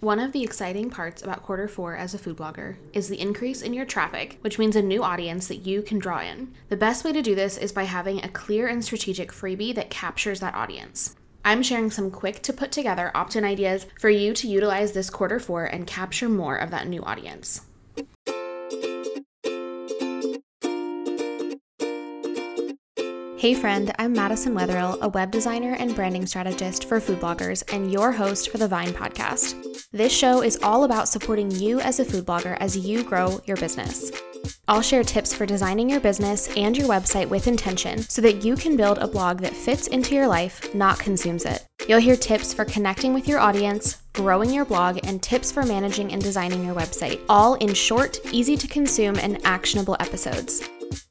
One of the exciting parts about quarter four as a food blogger is the increase in your traffic, which means a new audience that you can draw in. The best way to do this is by having a clear and strategic freebie that captures that audience. I'm sharing some quick to put together opt in ideas for you to utilize this quarter four and capture more of that new audience. Hey friend, I'm Madison Wetherill, a web designer and branding strategist for food bloggers and your host for the Vine podcast. This show is all about supporting you as a food blogger as you grow your business. I'll share tips for designing your business and your website with intention so that you can build a blog that fits into your life, not consumes it. You'll hear tips for connecting with your audience, growing your blog, and tips for managing and designing your website, all in short, easy to consume, and actionable episodes.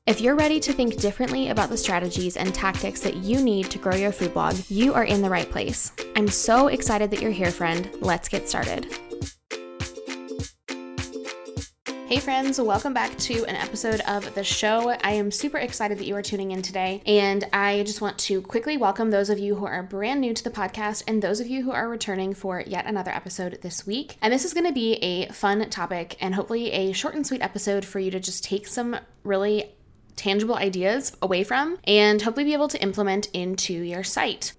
If you're ready to think differently about the strategies and tactics that you need to grow your food blog, you are in the right place. I'm so excited that you're here, friend. Let's get started. Hey, friends, welcome back to an episode of the show. I am super excited that you are tuning in today. And I just want to quickly welcome those of you who are brand new to the podcast and those of you who are returning for yet another episode this week. And this is going to be a fun topic and hopefully a short and sweet episode for you to just take some really tangible ideas away from and hopefully be able to implement into your site.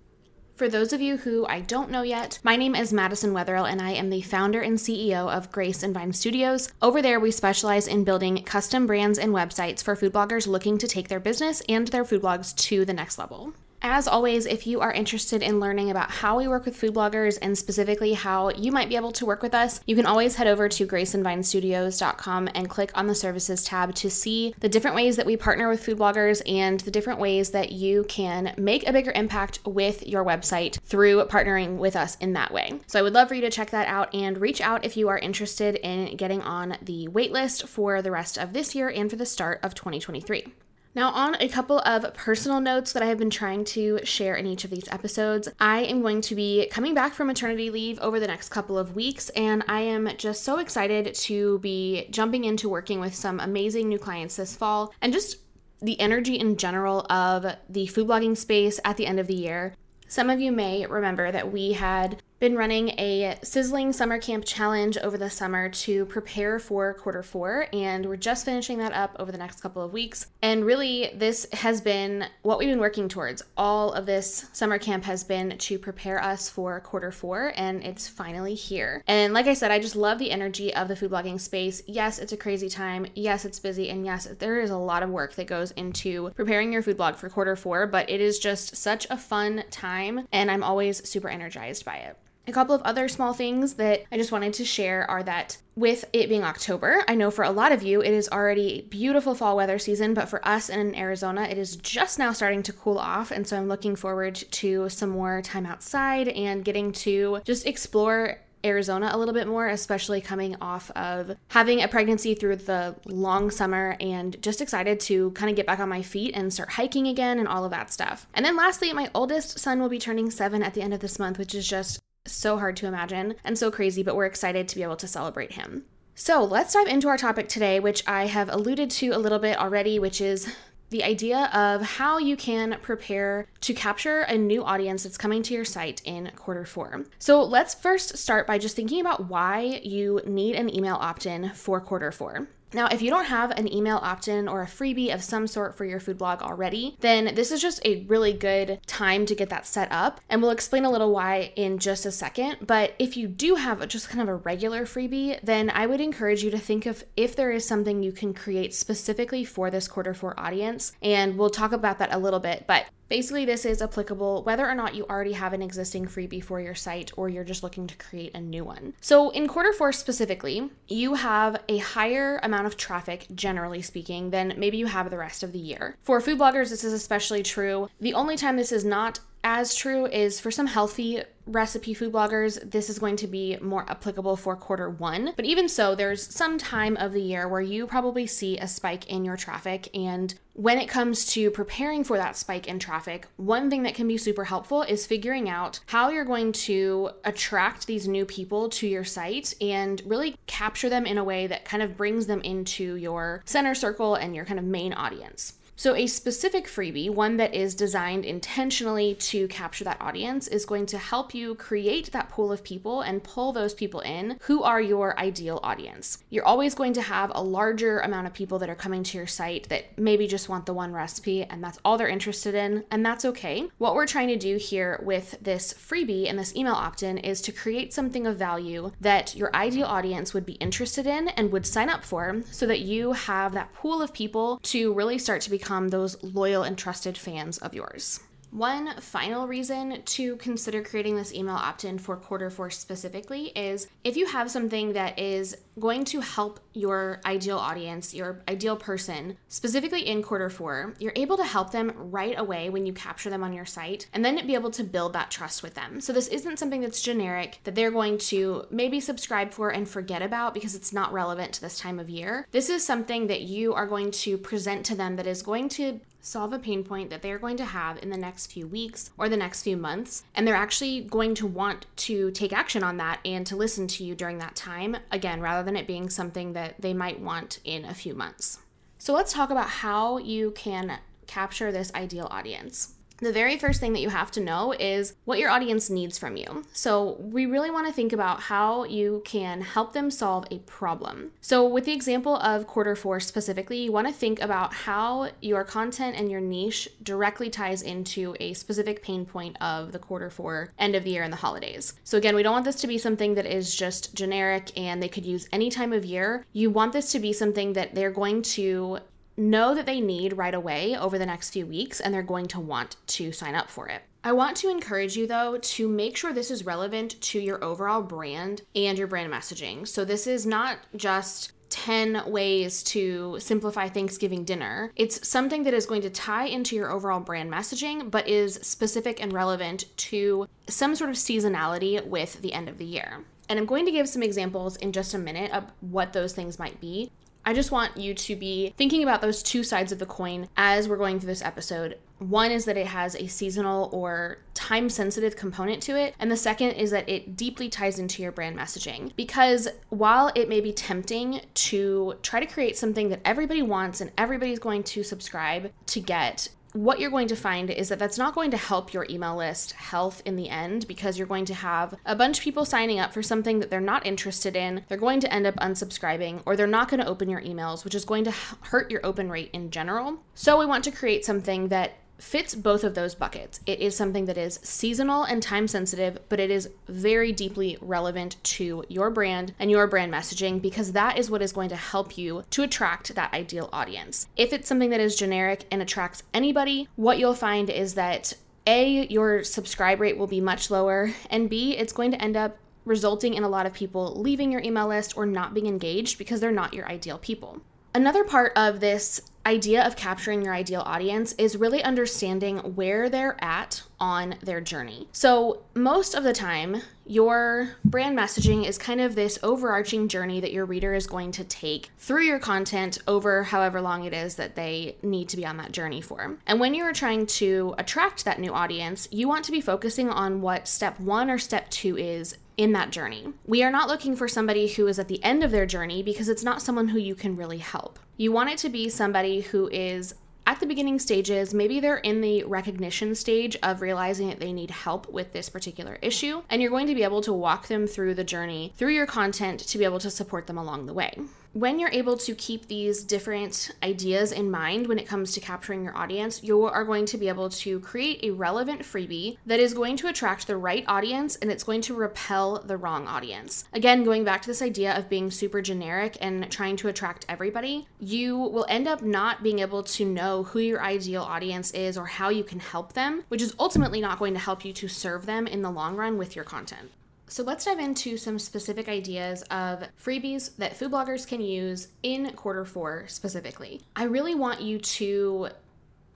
For those of you who I don't know yet, my name is Madison Wetherill and I am the founder and CEO of Grace and Vine Studios. Over there, we specialize in building custom brands and websites for food bloggers looking to take their business and their food blogs to the next level. As always, if you are interested in learning about how we work with food bloggers and specifically how you might be able to work with us, you can always head over to graceandvinestudios.com and click on the services tab to see the different ways that we partner with food bloggers and the different ways that you can make a bigger impact with your website through partnering with us in that way. So I would love for you to check that out and reach out if you are interested in getting on the waitlist for the rest of this year and for the start of 2023. Now, on a couple of personal notes that I have been trying to share in each of these episodes, I am going to be coming back from maternity leave over the next couple of weeks, and I am just so excited to be jumping into working with some amazing new clients this fall and just the energy in general of the food blogging space at the end of the year. Some of you may remember that we had been running a sizzling summer camp challenge over the summer to prepare for quarter four, and we're just finishing that up over the next couple of weeks. And really, this has been what we've been working towards. All of this summer camp has been to prepare us for quarter four, and it's finally here. And like I said, I just love the energy of the food blogging space. Yes, it's a crazy time. Yes, it's busy. And yes, there is a lot of work that goes into preparing your food blog for quarter four, but it is just such a fun time, and I'm always super energized by it. A couple of other small things that I just wanted to share are that with it being October, I know for a lot of you it is already beautiful fall weather season, but for us in Arizona, it is just now starting to cool off. And so I'm looking forward to some more time outside and getting to just explore Arizona a little bit more, especially coming off of having a pregnancy through the long summer and just excited to kind of get back on my feet and start hiking again and all of that stuff. And then lastly, my oldest son will be turning seven at the end of this month, which is just so hard to imagine and so crazy, but we're excited to be able to celebrate him. So let's dive into our topic today, which I have alluded to a little bit already, which is the idea of how you can prepare to capture a new audience that's coming to your site in quarter four. So let's first start by just thinking about why you need an email opt in for quarter four. Now, if you don't have an email opt in or a freebie of some sort for your food blog already, then this is just a really good time to get that set up. And we'll explain a little why in just a second. But if you do have just kind of a regular freebie, then I would encourage you to think of if there is something you can create specifically for this quarter four audience. And we'll talk about that a little bit. But Basically, this is applicable whether or not you already have an existing freebie for your site or you're just looking to create a new one. So, in quarter four specifically, you have a higher amount of traffic, generally speaking, than maybe you have the rest of the year. For food bloggers, this is especially true. The only time this is not as true is for some healthy recipe food bloggers, this is going to be more applicable for quarter one. But even so, there's some time of the year where you probably see a spike in your traffic. And when it comes to preparing for that spike in traffic, one thing that can be super helpful is figuring out how you're going to attract these new people to your site and really capture them in a way that kind of brings them into your center circle and your kind of main audience. So, a specific freebie, one that is designed intentionally to capture that audience, is going to help you create that pool of people and pull those people in who are your ideal audience. You're always going to have a larger amount of people that are coming to your site that maybe just want the one recipe and that's all they're interested in, and that's okay. What we're trying to do here with this freebie and this email opt in is to create something of value that your ideal audience would be interested in and would sign up for so that you have that pool of people to really start to become those loyal and trusted fans of yours. One final reason to consider creating this email opt in for quarter four specifically is if you have something that is going to help your ideal audience, your ideal person, specifically in quarter four, you're able to help them right away when you capture them on your site and then be able to build that trust with them. So, this isn't something that's generic that they're going to maybe subscribe for and forget about because it's not relevant to this time of year. This is something that you are going to present to them that is going to solve a pain point that they're going to have in the next few weeks or the next few months. And they're actually going to want to take action on that and to listen to you during that time, again, rather than it being something that they might want in a few months. So let's talk about how you can capture this ideal audience the very first thing that you have to know is what your audience needs from you. So, we really want to think about how you can help them solve a problem. So, with the example of quarter four specifically, you want to think about how your content and your niche directly ties into a specific pain point of the quarter four end of the year and the holidays. So, again, we don't want this to be something that is just generic and they could use any time of year. You want this to be something that they're going to know that they need right away over the next few weeks and they're going to want to sign up for it. I want to encourage you though to make sure this is relevant to your overall brand and your brand messaging. So this is not just 10 ways to simplify Thanksgiving dinner. It's something that is going to tie into your overall brand messaging, but is specific and relevant to some sort of seasonality with the end of the year. And I'm going to give some examples in just a minute of what those things might be. I just want you to be thinking about those two sides of the coin as we're going through this episode. One is that it has a seasonal or time sensitive component to it. And the second is that it deeply ties into your brand messaging. Because while it may be tempting to try to create something that everybody wants and everybody's going to subscribe to get, what you're going to find is that that's not going to help your email list health in the end because you're going to have a bunch of people signing up for something that they're not interested in. They're going to end up unsubscribing or they're not going to open your emails, which is going to hurt your open rate in general. So, we want to create something that fits both of those buckets. It is something that is seasonal and time sensitive, but it is very deeply relevant to your brand and your brand messaging because that is what is going to help you to attract that ideal audience. If it's something that is generic and attracts anybody, what you'll find is that A, your subscribe rate will be much lower, and B, it's going to end up resulting in a lot of people leaving your email list or not being engaged because they're not your ideal people. Another part of this idea of capturing your ideal audience is really understanding where they're at on their journey. So, most of the time, your brand messaging is kind of this overarching journey that your reader is going to take through your content over however long it is that they need to be on that journey for. And when you are trying to attract that new audience, you want to be focusing on what step one or step two is in that journey. We are not looking for somebody who is at the end of their journey because it's not someone who you can really help. You want it to be somebody who is at the beginning stages, maybe they're in the recognition stage of realizing that they need help with this particular issue, and you're going to be able to walk them through the journey through your content to be able to support them along the way when you're able to keep these different ideas in mind when it comes to capturing your audience, you are going to be able to create a relevant freebie that is going to attract the right audience and it's going to repel the wrong audience. Again, going back to this idea of being super generic and trying to attract everybody, you will end up not being able to know who your ideal audience is or how you can help them, which is ultimately not going to help you to serve them in the long run with your content. So let's dive into some specific ideas of freebies that food bloggers can use in quarter four specifically. I really want you to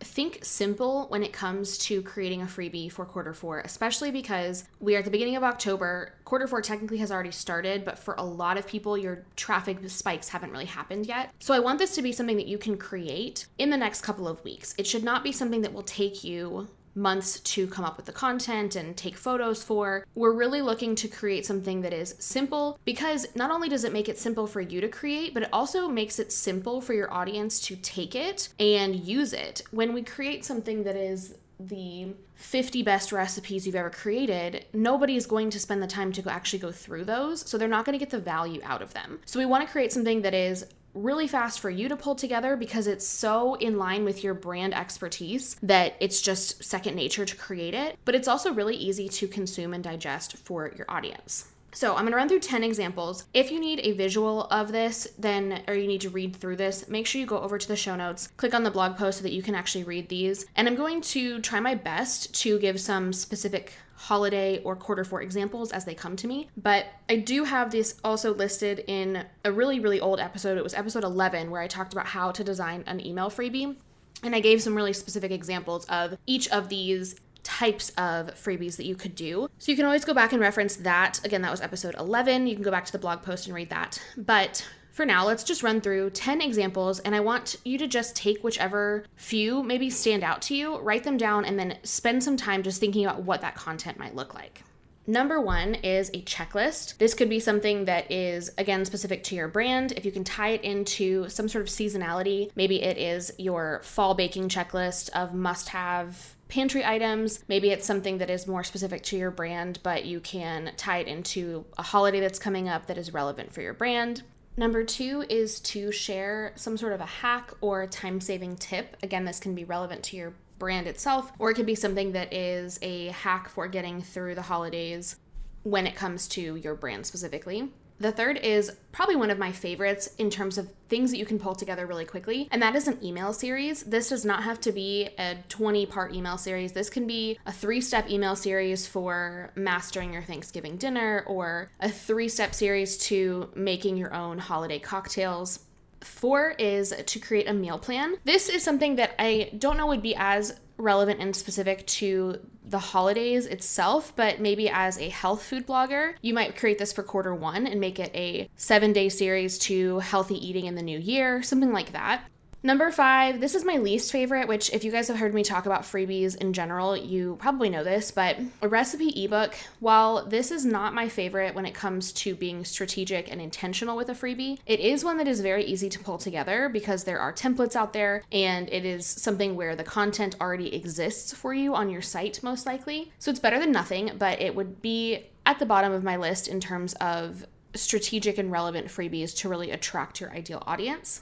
think simple when it comes to creating a freebie for quarter four, especially because we are at the beginning of October. Quarter four technically has already started, but for a lot of people, your traffic spikes haven't really happened yet. So I want this to be something that you can create in the next couple of weeks. It should not be something that will take you months to come up with the content and take photos for. We're really looking to create something that is simple because not only does it make it simple for you to create, but it also makes it simple for your audience to take it and use it. When we create something that is the 50 best recipes you've ever created, nobody is going to spend the time to actually go through those. So they're not going to get the value out of them. So we want to create something that is really fast for you to pull together because it's so in line with your brand expertise that it's just second nature to create it. But it's also really easy to consume and digest for your audience. So I'm gonna run through 10 examples. If you need a visual of this, then, or you need to read through this, make sure you go over to the show notes, click on the blog post so that you can actually read these. And I'm going to try my best to give some specific holiday or quarter four examples as they come to me. But I do have this also listed in a really, really old episode. It was episode 11 where I talked about how to design an email freebie. And I gave some really specific examples of each of these types of freebies that you could do. So you can always go back and reference that. Again, that was episode 11. You can go back to the blog post and read that. But for now, let's just run through 10 examples, and I want you to just take whichever few maybe stand out to you, write them down, and then spend some time just thinking about what that content might look like. Number one is a checklist. This could be something that is, again, specific to your brand. If you can tie it into some sort of seasonality, maybe it is your fall baking checklist of must have pantry items. Maybe it's something that is more specific to your brand, but you can tie it into a holiday that's coming up that is relevant for your brand. Number two is to share some sort of a hack or time saving tip. Again, this can be relevant to your brand itself, or it could be something that is a hack for getting through the holidays when it comes to your brand specifically. The third is probably one of my favorites in terms of things that you can pull together really quickly, and that is an email series. This does not have to be a 20 part email series. This can be a three step email series for mastering your Thanksgiving dinner, or a three step series to making your own holiday cocktails. Four is to create a meal plan. This is something that I don't know would be as relevant and specific to the holidays itself, but maybe as a health food blogger, you might create this for quarter one and make it a seven day series to healthy eating in the new year, something like that. Number five, this is my least favorite, which, if you guys have heard me talk about freebies in general, you probably know this, but a recipe ebook, while this is not my favorite when it comes to being strategic and intentional with a freebie, it is one that is very easy to pull together because there are templates out there and it is something where the content already exists for you on your site, most likely. So it's better than nothing, but it would be at the bottom of my list in terms of strategic and relevant freebies to really attract your ideal audience.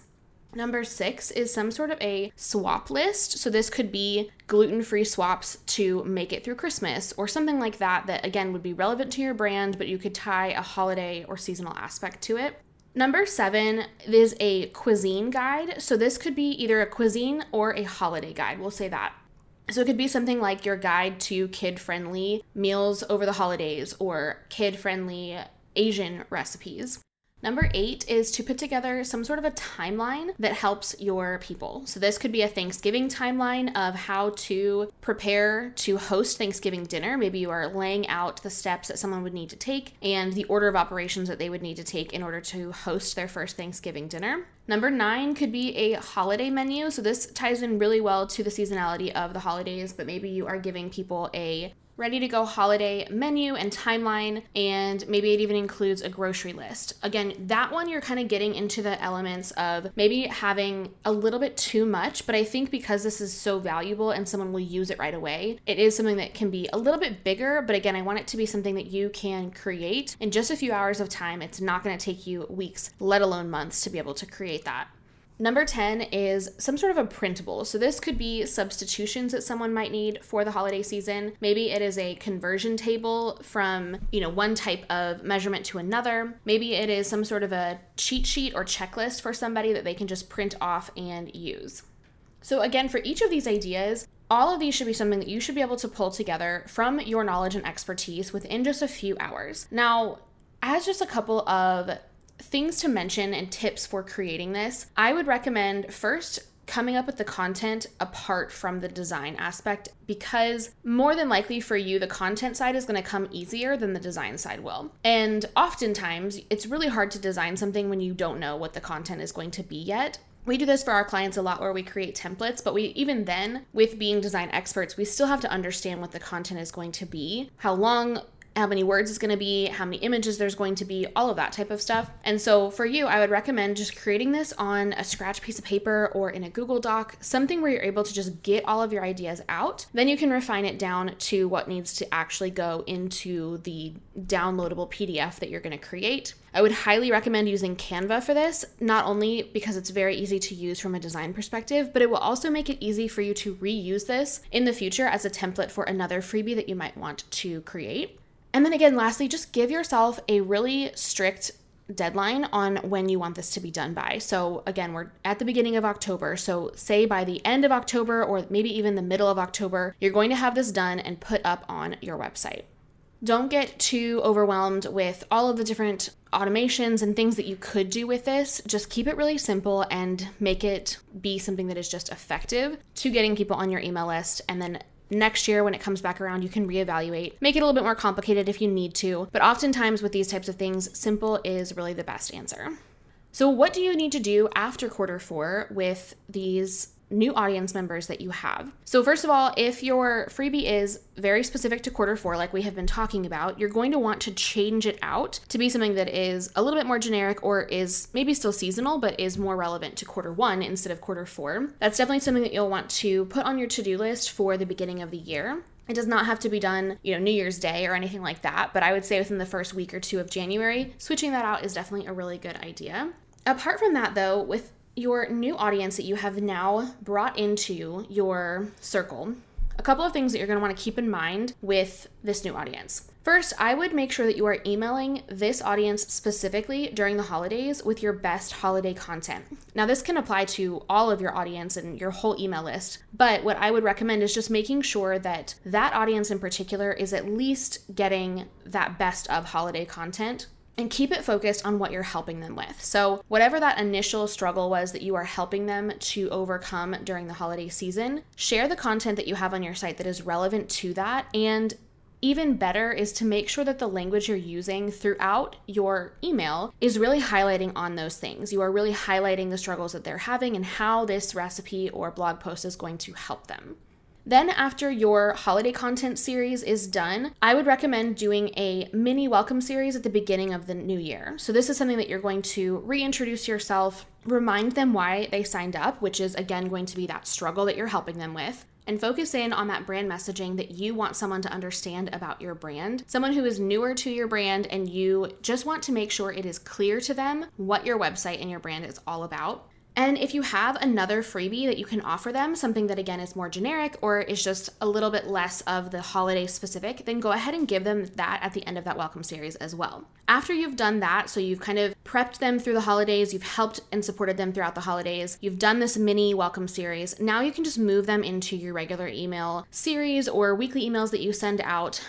Number six is some sort of a swap list. So, this could be gluten free swaps to make it through Christmas or something like that, that again would be relevant to your brand, but you could tie a holiday or seasonal aspect to it. Number seven is a cuisine guide. So, this could be either a cuisine or a holiday guide. We'll say that. So, it could be something like your guide to kid friendly meals over the holidays or kid friendly Asian recipes. Number eight is to put together some sort of a timeline that helps your people. So, this could be a Thanksgiving timeline of how to prepare to host Thanksgiving dinner. Maybe you are laying out the steps that someone would need to take and the order of operations that they would need to take in order to host their first Thanksgiving dinner. Number nine could be a holiday menu. So, this ties in really well to the seasonality of the holidays, but maybe you are giving people a ready to go holiday menu and timeline, and maybe it even includes a grocery list. Again, that one you're kind of getting into the elements of maybe having a little bit too much, but I think because this is so valuable and someone will use it right away, it is something that can be a little bit bigger, but again, I want it to be something that you can create in just a few hours of time. It's not going to take you weeks, let alone months, to be able to create that. Number 10 is some sort of a printable. So this could be substitutions that someone might need for the holiday season. Maybe it is a conversion table from, you know, one type of measurement to another. Maybe it is some sort of a cheat sheet or checklist for somebody that they can just print off and use. So again, for each of these ideas, all of these should be something that you should be able to pull together from your knowledge and expertise within just a few hours. Now, as just a couple of things to mention and tips for creating this, I would recommend first coming up with the content apart from the design aspect because more than likely for you, the content side is going to come easier than the design side will. And oftentimes, it's really hard to design something when you don't know what the content is going to be yet. we do this for our clients a lot where we create templates, but we even then, with being design experts, we still have to understand what the content is going to be, how long how many words it's going to be, how many images there's going to be, all of that type of stuff. And so for you, I would recommend just creating this on a scratch piece of paper or in a Google Doc, something where you're able to just get all of your ideas out. Then you can refine it down to what needs to actually go into the downloadable PDF that you're going to create. I would highly recommend using Canva for this, not only because it's very easy to use from a design perspective, but it will also make it easy for you to reuse this in the future as a template for another freebie that you might want to create. And then again, lastly, just give yourself a really strict deadline on when you want this to be done by. So, again, we're at the beginning of October. So, say by the end of October or maybe even the middle of October, you're going to have this done and put up on your website. Don't get too overwhelmed with all of the different automations and things that you could do with this. Just keep it really simple and make it be something that is just effective to getting people on your email list and then next year when it comes back around you can reevaluate make it a little bit more complicated if you need to. But oftentimes with these types of things simple is really the best answer. So what do you need to do after quarter four with these new audience members that you have. So, first of all, if your freebie is very specific to quarter four, like we have been talking about, you're going to want to change it out to be something that is a little bit more generic or is maybe still seasonal, but is more relevant to quarter one instead of quarter four. That's definitely something that you'll want to put on your to do list for the beginning of the year. It does not have to be done, you know, New Year's Day or anything like that, but I would say within the first week or two of January, switching that out is definitely a really good idea. Apart from that, though, with your new audience that you have now brought into your circle, a couple of things that you're going to want to keep in mind with this new audience. First, I would make sure that you are emailing this audience specifically during the holidays with your best holiday content. Now, this can apply to all of your audience and your whole email list, but what I would recommend is just making sure that that audience in particular is at least getting that best of holiday content and keep it focused on what you're helping them with. So, whatever that initial struggle was that you are helping them to overcome during the holiday season, share the content that you have on your site that is relevant to that. And even better is to make sure that the language you're using throughout your email is really highlighting on those things. You are really highlighting the struggles that they're having and how this recipe or blog post is going to help them. Then, after your holiday content series is done, I would recommend doing a mini welcome series at the beginning of the new year. So, this is something that you're going to reintroduce yourself, remind them why they signed up, which is again going to be that struggle that you're helping them with. And focus in on that brand messaging that you want someone to understand about your brand. Someone who is newer to your brand, and you just want to make sure it is clear to them what your website and your brand is all about. And if you have another freebie that you can offer them, something that again is more generic or is just a little bit less of the holiday specific, then go ahead and give them that at the end of that welcome series as well. After you've done that, so you've kind of prepped them through the holidays, you've helped and supported them throughout the holidays, you've done this mini welcome series, now you can just move them into your regular email series or weekly emails that you send out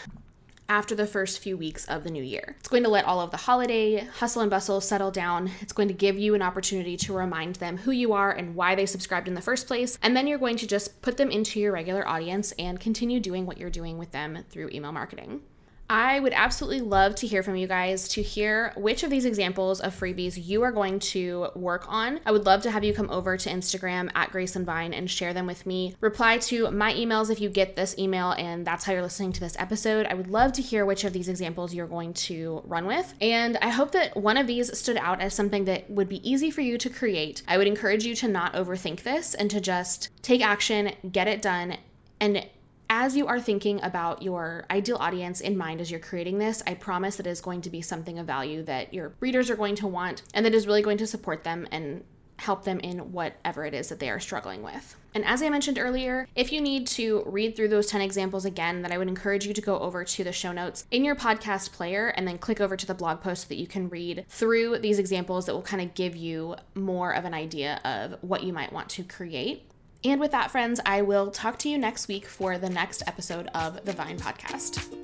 after the first few weeks of the new year. It's going to let all of the holiday hustle and bustle settle down. It's going to give you an opportunity to remind them who you are and why they subscribed in the first place. And then you're going to just put them into your regular audience and continue doing what you're doing with them through email marketing. I would absolutely love to hear from you guys to hear which of these examples of freebies you are going to work on. I would love to have you come over to Instagram at Grace and Vine and share them with me. Reply to my emails if you get this email and that's how you're listening to this episode. I would love to hear which of these examples you're going to run with. And I hope that one of these stood out as something that would be easy for you to create. I would encourage you to not overthink this and to just take action, get it done, and as you are thinking about your ideal audience in mind as you're creating this, I promise that it is going to be something of value that your readers are going to want and that is really going to support them and help them in whatever it is that they are struggling with. And as I mentioned earlier, if you need to read through those 10 examples again, then I would encourage you to go over to the show notes in your podcast player and then click over to the blog post so that you can read through these examples that will kind of give you more of an idea of what you might want to create. And with that, friends, I will talk to you next week for the next episode of the Vine Podcast.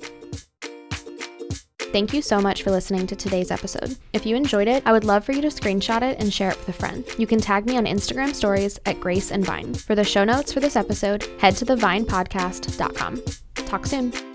Thank you so much for listening to today's episode. If you enjoyed it, I would love for you to screenshot it and share it with a friend. You can tag me on Instagram stories at Grace and Vine. For the show notes for this episode, head to thevinepodcast.com. Talk soon.